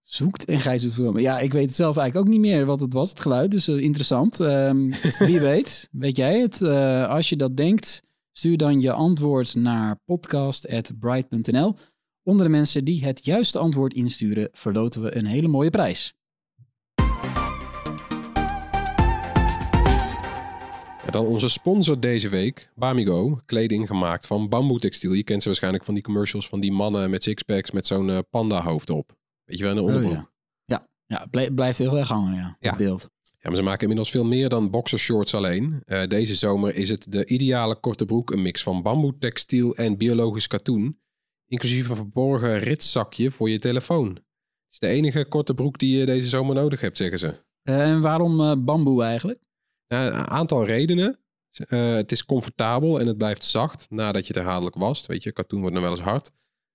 Zoekt en gij zult vinden. Ja, ik weet het zelf eigenlijk ook niet meer wat het was, het geluid. Dus eh, interessant. Ehm, [laughs] wie weet, weet jij het? Als je dat denkt, stuur dan je antwoord naar podcast.bright.nl. Onder de mensen die het juiste antwoord insturen, verloten we een hele mooie prijs. Dan onze sponsor deze week, Bamigo. Kleding gemaakt van bamboetextiel. Je kent ze waarschijnlijk van die commercials van die mannen met sixpacks met zo'n eh, panda hoofd op. Weet je wel, in de onderbroek. Oh, ja. Ja, ja blij- blijft heel erg hangen, ja, beeld. Ja, maar ze maken inmiddels veel meer dan boxershorts alleen. Eh, deze zomer is het de ideale korte broek. Een mix van bamboetextiel en biologisch katoen. Inclusief een verborgen ritszakje voor je telefoon. Het is de enige korte broek die je deze zomer nodig hebt, zeggen ze. En waarom eh, bamboe eigenlijk? Nou, een aantal redenen. Eh, het is comfortabel en het blijft zacht nadat je het herhaaldelijk wast. Weet je, katoen wordt nog wel eens hard.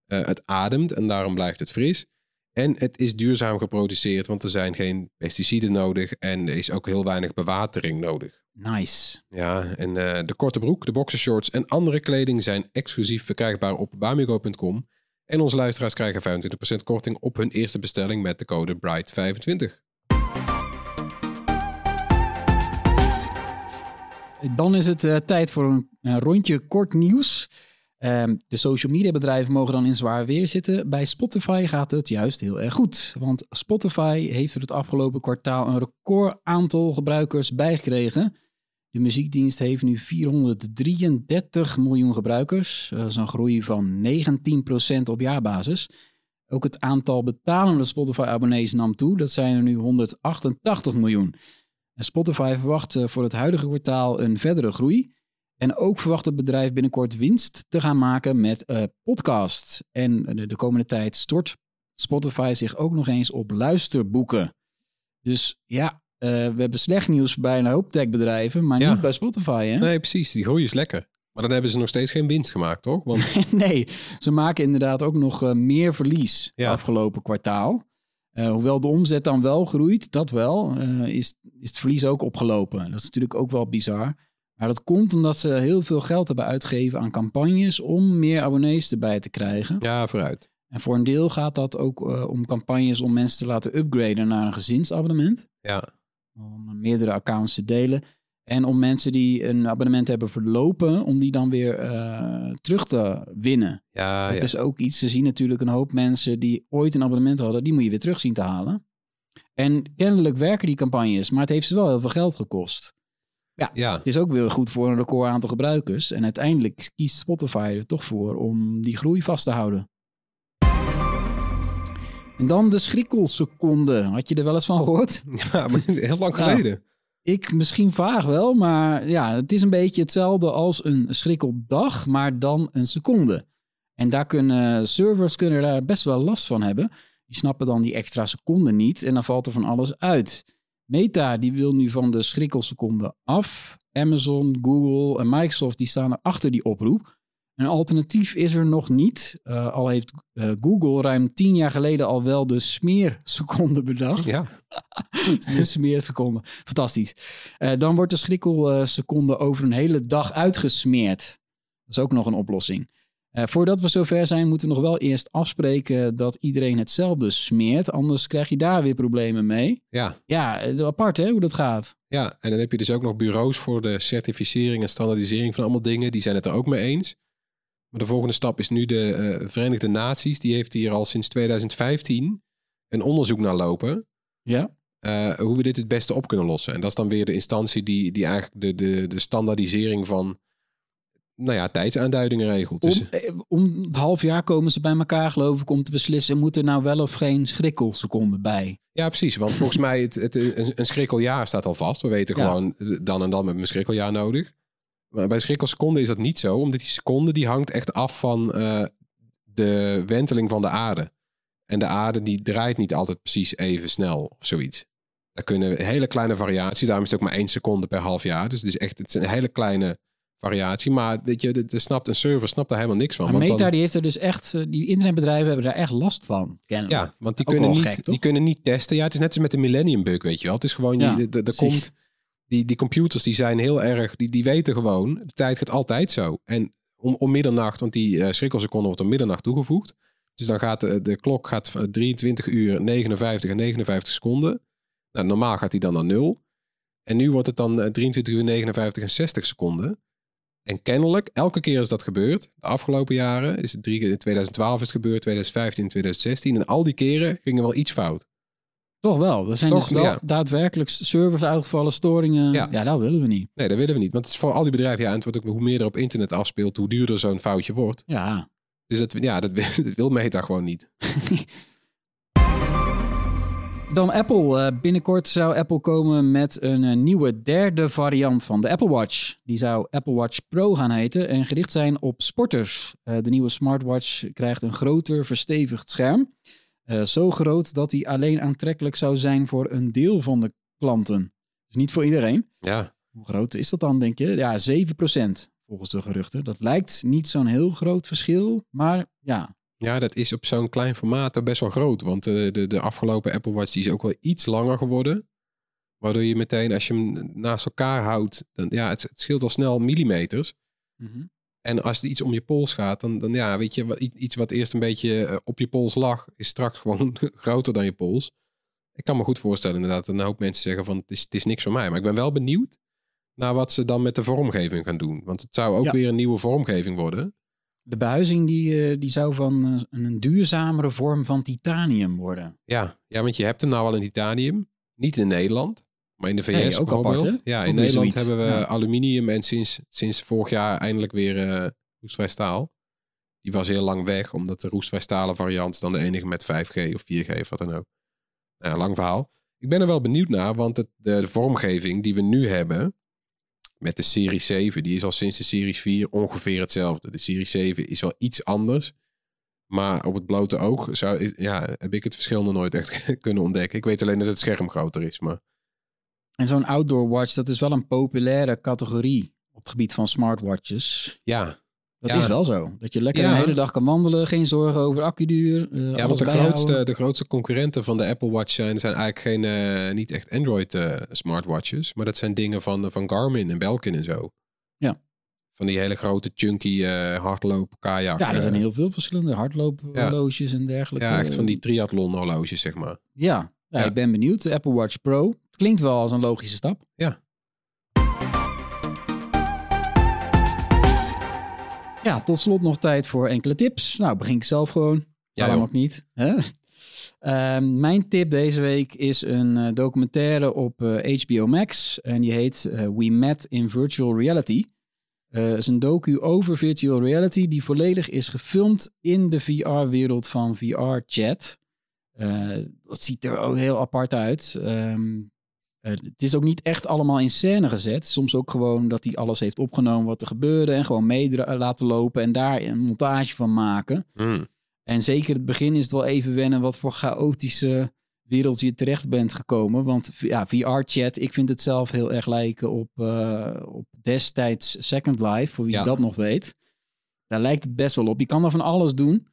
Eh, het ademt en daarom blijft het fris. En het is duurzaam geproduceerd, want er zijn geen pesticiden nodig en er is ook heel weinig bewatering nodig. Nice. Ja, en eh, de korte broek, de boxershorts en andere kleding zijn exclusief verkrijgbaar op bamigo.com. En onze luisteraars krijgen 25% korting op hun eerste bestelling met de code BRIGHT25. Dan is het eh, tijd voor een, rondje kort nieuws. Ehm, de social media bedrijven mogen dan in zwaar weer zitten. Bij Spotify gaat het juist heel erg goed. Want Spotify heeft er het afgelopen kwartaal een record aantal gebruikers bijgekregen. De muziekdienst heeft nu 433 miljoen gebruikers. Dat is een groei van 19% op jaarbasis. Ook het aantal betalende Spotify-abonnees nam toe. Dat zijn er nu 188 miljoen. En Spotify verwacht eh, voor het huidige kwartaal een verdere groei. En ook verwacht het bedrijf binnenkort winst te gaan maken met eh podcasts. En de, de komende tijd stort Spotify zich ook nog eens op luisterboeken. Dus ja, eh, we hebben slecht nieuws bij een hoop techbedrijven, maar Ja. niet bij Spotify. Hè? Nee, precies, die groei is lekker. Maar dan hebben ze nog steeds geen winst gemaakt, toch? Want [laughs] nee, ze maken inderdaad ook nog eh, meer verlies Ja. afgelopen kwartaal. Eh, hoewel de omzet dan wel groeit, dat wel, eh, is, is het verlies ook opgelopen. Dat is natuurlijk ook wel bizar. Maar dat komt omdat ze heel veel geld hebben uitgegeven aan campagnes om meer abonnees erbij te krijgen. ja, vooruit. En voor een deel gaat dat ook eh, om campagnes om mensen te laten upgraden naar een gezinsabonnement. Ja, Om meerdere accounts te delen. En om mensen die een abonnement hebben verlopen, om die dan weer eh, terug te winnen. Ja, dat ja. is ook iets. Ze zien natuurlijk een hoop mensen die ooit een abonnement hadden, die moet je weer terug zien te halen. En kennelijk werken die campagnes, maar het heeft ze wel heel veel geld gekost. ja. Het is ook weer goed voor een record aantal gebruikers. En uiteindelijk kiest Spotify er toch voor om die groei vast te houden. En dan de schrikkelseconde. Had je er wel eens van gehoord? [laughs] ja, maar heel lang Nou, geleden. Ik misschien vaag wel, maar ja, het is een beetje hetzelfde als een schrikkeldag, maar dan een seconde. En daar kunnen servers kunnen daar best wel last van hebben. Die snappen dan die extra seconde niet en dan valt er van alles uit. Meta die wil nu van de schrikkelseconde af. Amazon, Google en Microsoft die staan er achter die oproep. Een alternatief is er nog niet. Eh, al heeft eh, Google ruim tien jaar geleden al wel de smeerseconde [laughs] bedacht. Ja. [laughs] de smeerseconde. Fantastisch. Eh, dan wordt de schrikkelseconde over een hele dag uitgesmeerd. Dat is ook nog een oplossing. Voordat we zover zijn, moeten we nog wel eerst afspreken dat iedereen hetzelfde smeert. Anders krijg je daar weer problemen mee. Ja. Ja, het is apart hè, hoe dat gaat. Ja, en dan heb je dus ook nog bureaus voor de certificering en standaardisering van allemaal dingen. Die zijn het er ook mee eens. Maar de volgende stap is nu de eh, Verenigde Naties. Die heeft hier al sinds 2015 een onderzoek naar lopen. Ja. eh, hoe we dit het beste op kunnen lossen. En dat is dan weer de instantie die, die eigenlijk de, de, de standaardisering van nou ja, tijdsaanduidingen regelt. Dus, Om, eh, om het half jaar komen ze bij elkaar, geloof ik, om te beslissen: moet er nou wel of geen schrikkelseconde bij? ja, precies. Want volgens mij het, het, een, een schrikkeljaar staat al vast. We weten Ja. gewoon dan en dan met mijn schrikkeljaar nodig. Maar bij schrikkelseconde is dat niet zo. Omdat die seconde die hangt echt af van eh, de wenteling van de aarde. En de aarde die draait niet altijd precies even snel of zoiets. Daar kunnen hele kleine variaties. Daarom is het ook maar één seconde per half jaar. Dus het is echt het is een hele kleine variatie. Maar weet je, de, de snapt, een server snapt daar helemaal niks van. Maar want Meta dan- die heeft er dus echt, eh, die internetbedrijven hebben daar echt last van. Kennelijk. Ja, want die Ook kunnen, niet, gek, die kunnen niet testen. Ja, het is net als met de Millennium Bug, weet je wel. Het is gewoon, Ja, die, precies. komt, die, die computers die zijn heel erg, die, die weten gewoon, de tijd gaat altijd zo. En om, om middernacht, want die eh schrikkelseconde wordt om middernacht toegevoegd. Dus dan gaat de, klok gaat van 23 uur 59 en 59 seconden. Nou, normaal gaat die dan naar nul. En nu wordt het dan eh, 23 uur 59 en 60 seconden. En kennelijk, elke keer is dat gebeurd. De afgelopen jaren is het drie keer. In 2012 is het gebeurd, 2015, 2016. En al die keren gingen wel iets fout. Toch wel. Er zijn Toch, dus wel ja. daadwerkelijk servers uitgevallen, storingen. Ja. Ja. dat willen we niet. Nee, dat willen we niet. Want het is voor al die bedrijven, ja, en het wordt ook hoe meer er op internet afspeelt, hoe duurder zo'n foutje wordt. Ja. Dus dat, ja, dat, wil- [laughs] dat wil Meta gewoon niet. [laughs] Dan Apple. Eh, binnenkort zou Apple komen met een eh, nieuwe derde variant van de Apple Watch. Die zou Apple Watch Pro gaan heten en gericht zijn op sporters. Eh, de nieuwe smartwatch krijgt een groter verstevigd scherm. Eh, zo groot dat hij alleen aantrekkelijk zou zijn voor een deel van de klanten. Dus niet voor iedereen. Ja, Hoe groot is dat dan, denk je? Ja, 7% volgens de geruchten. Dat lijkt niet zo'n heel groot verschil, maar ja, ja dat is op zo'n klein formaat best wel groot. Want eh, de, de afgelopen Apple Watch die is ook wel iets langer geworden. Waardoor je meteen, als je hem naast elkaar houdt, dan, ja, het, het scheelt al snel millimeters. En als er iets om je pols gaat, dan, dan ja, weet je, iets wat eerst een beetje eh, op je pols lag, is straks [laughs] gewoon groter dan je pols. Ik kan me goed voorstellen inderdaad dat een hoop mensen zeggen van het is, het is niks voor mij. Maar ik ben wel benieuwd naar wat ze dan met de vormgeving gaan doen. Want het zou ook Ja. weer een nieuwe vormgeving worden. De behuizing die, eh, die zou van eh, een duurzamere vorm van titanium worden. Ja, ja, want je hebt hem nou al in titanium. Niet in Nederland, maar in de VS ook apart, bijvoorbeeld. hè? ja, in Nederland zoiets. hebben we Ja. aluminium en sinds, sinds vorig jaar eindelijk weer eh roestvrij staal. Die was heel lang weg, omdat de roestvrij stalen variant dan de enige met 5G of 4G of wat dan ook. Nou, lang verhaal. Ik ben er wel benieuwd naar, want het, de, de vormgeving die we nu hebben met de Serie 7, die is al sinds de Series 4 ongeveer hetzelfde. De Serie 7 is wel iets anders. Maar op het blote oog zou, ja, heb ik het verschil nog nooit echt [laughs] kunnen ontdekken. Ik weet alleen dat het scherm groter is. Maar En zo'n outdoor watch, dat is wel een populaire categorie op het gebied van smartwatches. ja, Dat Ja. is wel zo. Dat je lekker Ja. een hele dag kan wandelen, geen zorgen over accuduur. eh, ja want de grootste, de grootste concurrenten van de Apple Watch zijn, zijn eigenlijk geen, eh, niet echt Android eh, smartwatches. Maar dat zijn dingen van, van Garmin en Belkin en zo. Ja. Van die hele grote chunky hardloop kajak. Ja, er zijn heel veel verschillende hardloophorloges en dergelijke. ja, echt van die triathlon horloges, zeg maar. Ja. Ja. ik ben benieuwd. De Apple Watch Pro. Het klinkt wel als een logische stap. Ja. Ja, tot slot nog tijd voor enkele tips. Nou, begin ik zelf gewoon. Ja, Waarom ook niet? Hè? Ehm, mijn tip deze week is een eh, documentaire op eh, HBO Max. En die heet eh, We Met in Virtual Reality. Het is een docu over virtual reality die volledig is gefilmd in de VR-wereld van VR-chat. Eh, dat ziet er ook heel apart uit. Ehm, eh, het is ook niet echt allemaal in scène gezet. Soms ook gewoon dat hij alles heeft opgenomen wat er gebeurde en gewoon mee laten lopen en daar een montage van maken. Hmm. En zeker het begin is het wel even wennen wat voor chaotische wereld je terecht bent gekomen. Want ja, VR-chat, ik vind het zelf heel erg lijken op, eh, op destijds Second Life, voor wie Ja. dat nog weet. Daar lijkt het best wel op. Je kan er van alles doen.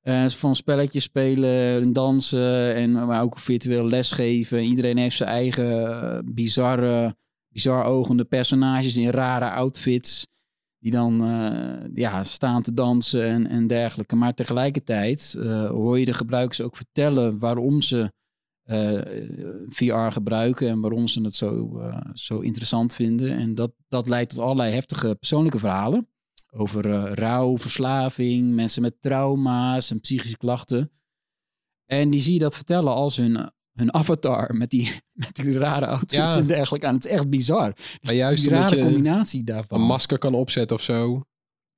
Eh, van spelletjes spelen, dansen en maar ook virtueel lesgeven. Iedereen heeft zijn eigen eh, bizarre, bizar ogende personages in rare outfits. Die dan eh, ja, staan te dansen en, en dergelijke. Maar tegelijkertijd eh, hoor je de gebruikers ook vertellen waarom ze eh, VR gebruiken en waarom ze het zo, eh, zo interessant vinden. En dat, dat leidt tot allerlei heftige persoonlijke verhalen over eh, rouw, verslaving, mensen met trauma's en psychische klachten. En die zie je dat vertellen als hun, hun avatar met die, [laughs] met die rare outfits Ja. en dergelijke aan. Het is echt bizar. Maar juist die rare combinatie daarvan. een masker kan opzetten of zo,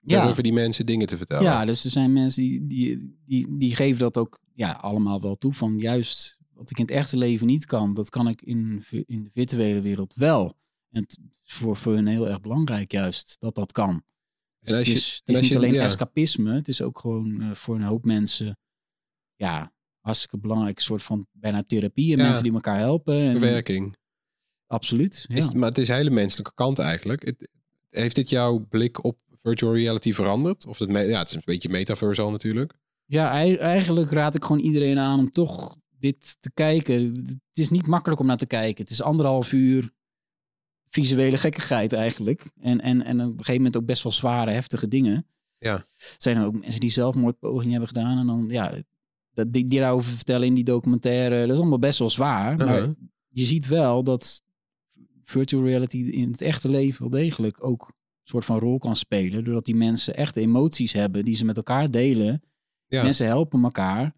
ja. durven die mensen dingen te vertellen. Ja, dus er zijn mensen die, die, die, die geven dat ook ja, allemaal wel toe. Van juist wat ik in het echte leven niet kan, dat kan ik in, in de virtuele wereld wel. En het is voor, voor hun heel erg belangrijk juist dat dat kan. Dus het je- is, het is niet je- alleen ja. escapisme, het is ook gewoon eh, voor een hoop mensen ja, hartstikke belangrijk. Een soort van bijna therapie en Ja. mensen die elkaar helpen. En, Verwerking. absoluut. Ja. Is, maar het is een hele menselijke kant eigenlijk. Het- heeft dit jouw blik op virtual reality veranderd? Of het, ja, het is een beetje metaverse al natuurlijk. Ja, ei- eigenlijk raad ik gewoon iedereen aan om toch dit te kijken. Het is niet makkelijk om naar te kijken. Het is anderhalf uur visuele gekkigheid eigenlijk. En, en, en op een gegeven moment ook best wel zware, heftige dingen. Ja. Zijn er ook mensen die zelfmoordpogingen hebben gedaan. En dan, ja, dat, die, die daarover vertellen in die documentaire. Dat is allemaal best wel zwaar. Maar Uh-huh. je ziet wel dat virtual reality in het echte leven wel degelijk ook een soort van rol kan spelen. Doordat die mensen echt emoties hebben die ze met elkaar delen. Ja. Mensen helpen elkaar.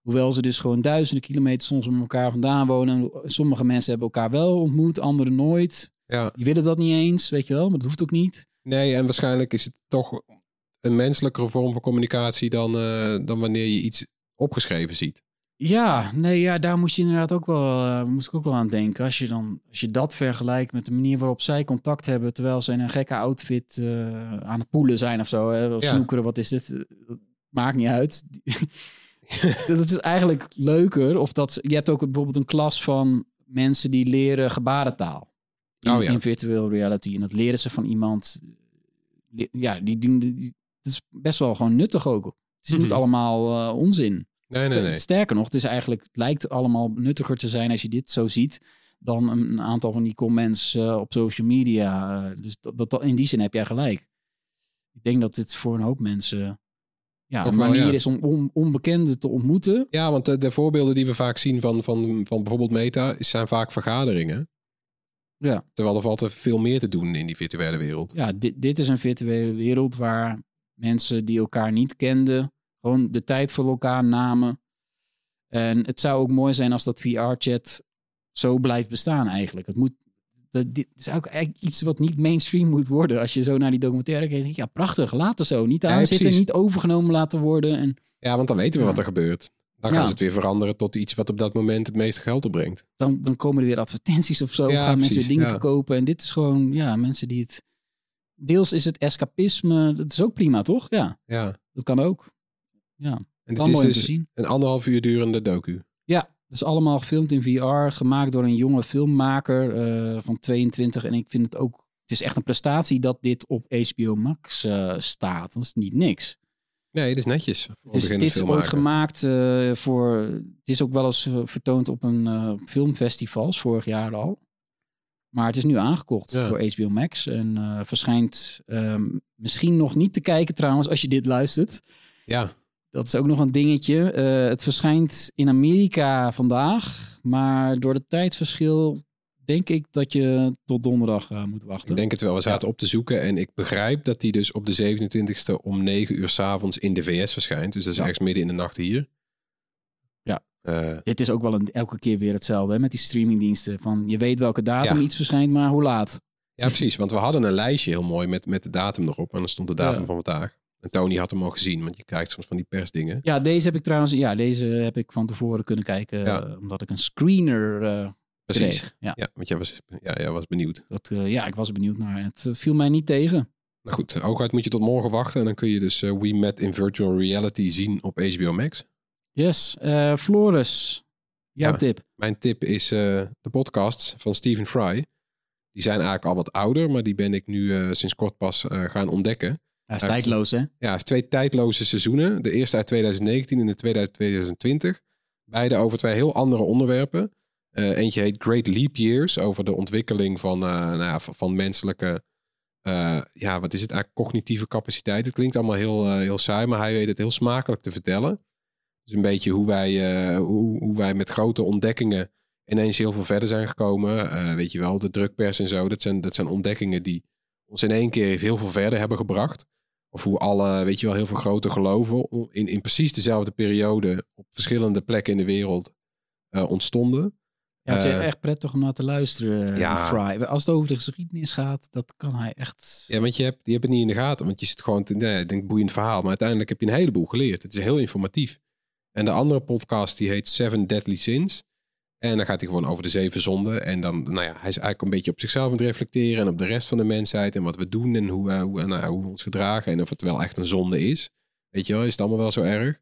Hoewel ze dus gewoon duizenden kilometers soms met elkaar vandaan wonen. Sommige mensen hebben elkaar wel ontmoet, anderen nooit. Ja. Die willen dat niet eens, weet je wel, maar dat hoeft ook niet. Nee, en waarschijnlijk is het toch een menselijkere vorm van communicatie dan, eh, dan wanneer je iets opgeschreven ziet. Ja, nee, ja, daar moest je inderdaad ook wel, eh, moest ik ook wel aan denken. Als je dan, als je dat vergelijkt met de manier waarop zij contact hebben, terwijl ze in een gekke outfit eh, aan het poelen zijn of zo, hè, of Ja. snoekeren, wat is dit? Dat Maakt niet uit. [laughs] dat is eigenlijk leuker. Of dat je hebt ook bijvoorbeeld een klas van mensen die leren gebarentaal in, Oh ja. in virtual reality, en dat leren ze van iemand. Ja, die, die- het is best wel gewoon nuttig ook. Het is niet Mhm. allemaal eh, onzin. Nee, nee, nee. Sterker nog, het is eigenlijk, het lijkt allemaal nuttiger te zijn als je dit zo ziet dan een, aantal van die comments eh, op social media. Eh, dus dat, dat, in die zin heb jij gelijk. Ik denk dat dit voor een hoop mensen ja, een manier ja. is om on, onbekenden te ontmoeten. Ja, want de, de voorbeelden die we vaak zien van, van, van bijvoorbeeld Meta zijn vaak vergaderingen. Ja. Terwijl er valt er veel meer te doen in die virtuele wereld. Ja, dit, dit is een virtuele wereld waar mensen die elkaar niet kenden, gewoon de tijd voor elkaar namen. En het zou ook mooi zijn als dat VR-chat zo blijft bestaan eigenlijk. Het moet, dat, dit is ook eigenlijk iets wat niet mainstream moet worden. Als je zo naar die documentaire kijkt, ja prachtig, laat het zo. Niet Ja, precies. niet overgenomen laten worden. En Ja, want dan weten we Ja. wat er gebeurt. Dan Ja. gaan ze het weer veranderen tot iets wat op dat moment het meeste geld opbrengt. dan, dan komen er weer advertenties of zo. Ja, gaan mensen weer dingen ja. verkopen. En dit is gewoon, ja, mensen die het... Deels is het escapisme, dat is ook prima, toch? Ja, Ja. dat kan ook. Ja, En dit is dus zien. een anderhalf uur durende docu. Ja, dat is allemaal gefilmd in VR, gemaakt door een jonge filmmaker eh, van 22. En ik vind het ook, het is echt een prestatie dat dit op HBO Max eh, staat. Dat is niet niks. Nee, dat is netjes. Het is, is ooit gemaakt eh, voor, het is ook wel eens eh, vertoond op een eh, filmfestivals, vorig jaar al. Maar het is nu aangekocht Ja. door HBO Max en verschijnt ehm, misschien nog niet te kijken trouwens als je dit luistert. Ja, Dat is ook nog een dingetje. Het verschijnt in Amerika vandaag, maar door het tijdsverschil denk ik dat je tot donderdag eh, moet wachten. Ik denk het wel. We zaten op te zoeken en ik begrijp dat die dus op de 27e om 9 uur s'avonds in de VS verschijnt. Dus dat is Ja. ergens midden in de nacht hier. Ja. Eh, Dit is ook wel een, elke keer weer hetzelfde hè, met die streamingdiensten. Van, je weet welke datum Ja. iets verschijnt, maar hoe laat. ja, precies. Want we hadden een lijstje heel mooi met, met de datum erop. En dan stond de datum van vandaag. En Tony had hem al gezien, want je krijgt soms van die persdingen. Ja, deze heb ik trouwens ja, deze heb ik van tevoren kunnen kijken. Eh, omdat ik een screener Precies. kreeg. Ja, Ja, want jij was, ja, jij was benieuwd. dat, eh, ja, ik was benieuwd naar. Het eh, viel mij niet tegen. Nou goed, hooguit moet je tot morgen wachten. En dan kun je dus eh, We Met in Virtual Reality zien op HBO Max. Yes, eh, Floris, jouw Ja. tip. Mijn tip is eh, de podcasts van Stephen Fry. Die zijn eigenlijk al wat ouder, maar die ben ik nu eh, sinds kort pas eh, gaan ontdekken. Hij is tijdloos, hè? Ja, hij heeft twee tijdloze seizoenen. De eerste uit 2019 en de tweede uit 2020. Beide over twee heel andere onderwerpen. Eh, eentje heet Great Leap Years, over de ontwikkeling van, eh, nou ja, van, menselijke, eh, ja, wat is het eigenlijk, cognitieve capaciteit. Het klinkt allemaal heel, heel saai, maar hij weet het heel smakelijk te vertellen. Dus een beetje hoe wij, hoe, hoe wij met grote ontdekkingen ineens heel veel verder zijn gekomen. Weet je wel, de drukpers en zo, dat zijn, dat zijn ontdekkingen die ons in één keer heel veel verder hebben gebracht. Of hoe alle, weet je wel, heel veel grote geloven in, in precies dezelfde periode op verschillende plekken in de wereld ontstonden. Ja, het is Eh, echt prettig om naar te luisteren, ja. ja. Fry. Als het over de geschiedenis gaat, dat kan hij echt... Ja, want je hebt, die hebben het niet in de gaten. Want je zit gewoon, te, nee, ik denk boeiend verhaal. Maar uiteindelijk heb je een heleboel geleerd. Het is heel informatief. En de andere podcast die heet Seven Deadly Sins. En dan gaat hij gewoon over de zeven zonden. En dan, nou ja, hij is eigenlijk een beetje op zichzelf aan het reflecteren. En op de rest van de mensheid. En wat we doen en hoe, we- hoe, nou, hoe we ons gedragen. En of het wel echt een zonde is. Weet je wel, is het allemaal wel zo erg?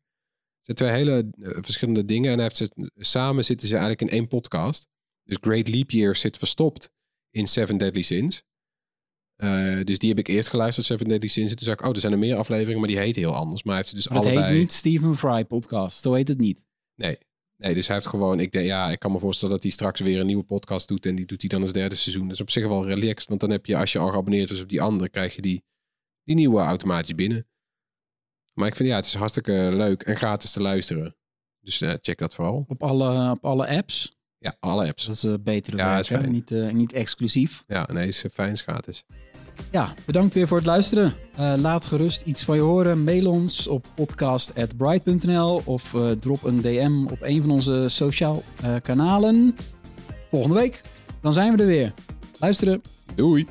Het zijn twee hele eh, verschillende dingen. En hij heeft ze, samen zitten ze eigenlijk in één podcast. Dus Great Leap Year zit verstopt in Seven Deadly Sins. Eh, dus die heb ik eerst geluisterd, Seven Deadly Sins. En toen zei ik, oh, er zijn er meer afleveringen, maar die heet heel anders. Maar hij heeft ze dus Dat allebei... heet niet Stephen Fry podcast, zo heet het niet. Nee. nee, dus hij heeft gewoon... Ik, denk, ja, ik kan me voorstellen dat hij straks weer een nieuwe podcast doet. En die doet hij dan als derde seizoen. Dat is op zich wel relaxed. Want dan heb je, als je al geabonneerd is op die andere... krijg je die, die nieuwe automatisch binnen. Maar ik vind, ja, het is hartstikke leuk en gratis te luisteren. Dus eh, check dat vooral. Op alle, op alle apps. Ja, alle apps. Dat is een betere Ja, werk, is. Niet, eh, niet exclusief. Ja, nee, is eh, fijn, is gratis. Ja, bedankt weer voor het luisteren. Eh, laat gerust iets van je horen. Mail ons op podcast.bright.nl of eh, drop een DM op een van onze sociaal eh, kanalen. Volgende week, dan zijn we er weer. Luisteren. Doei!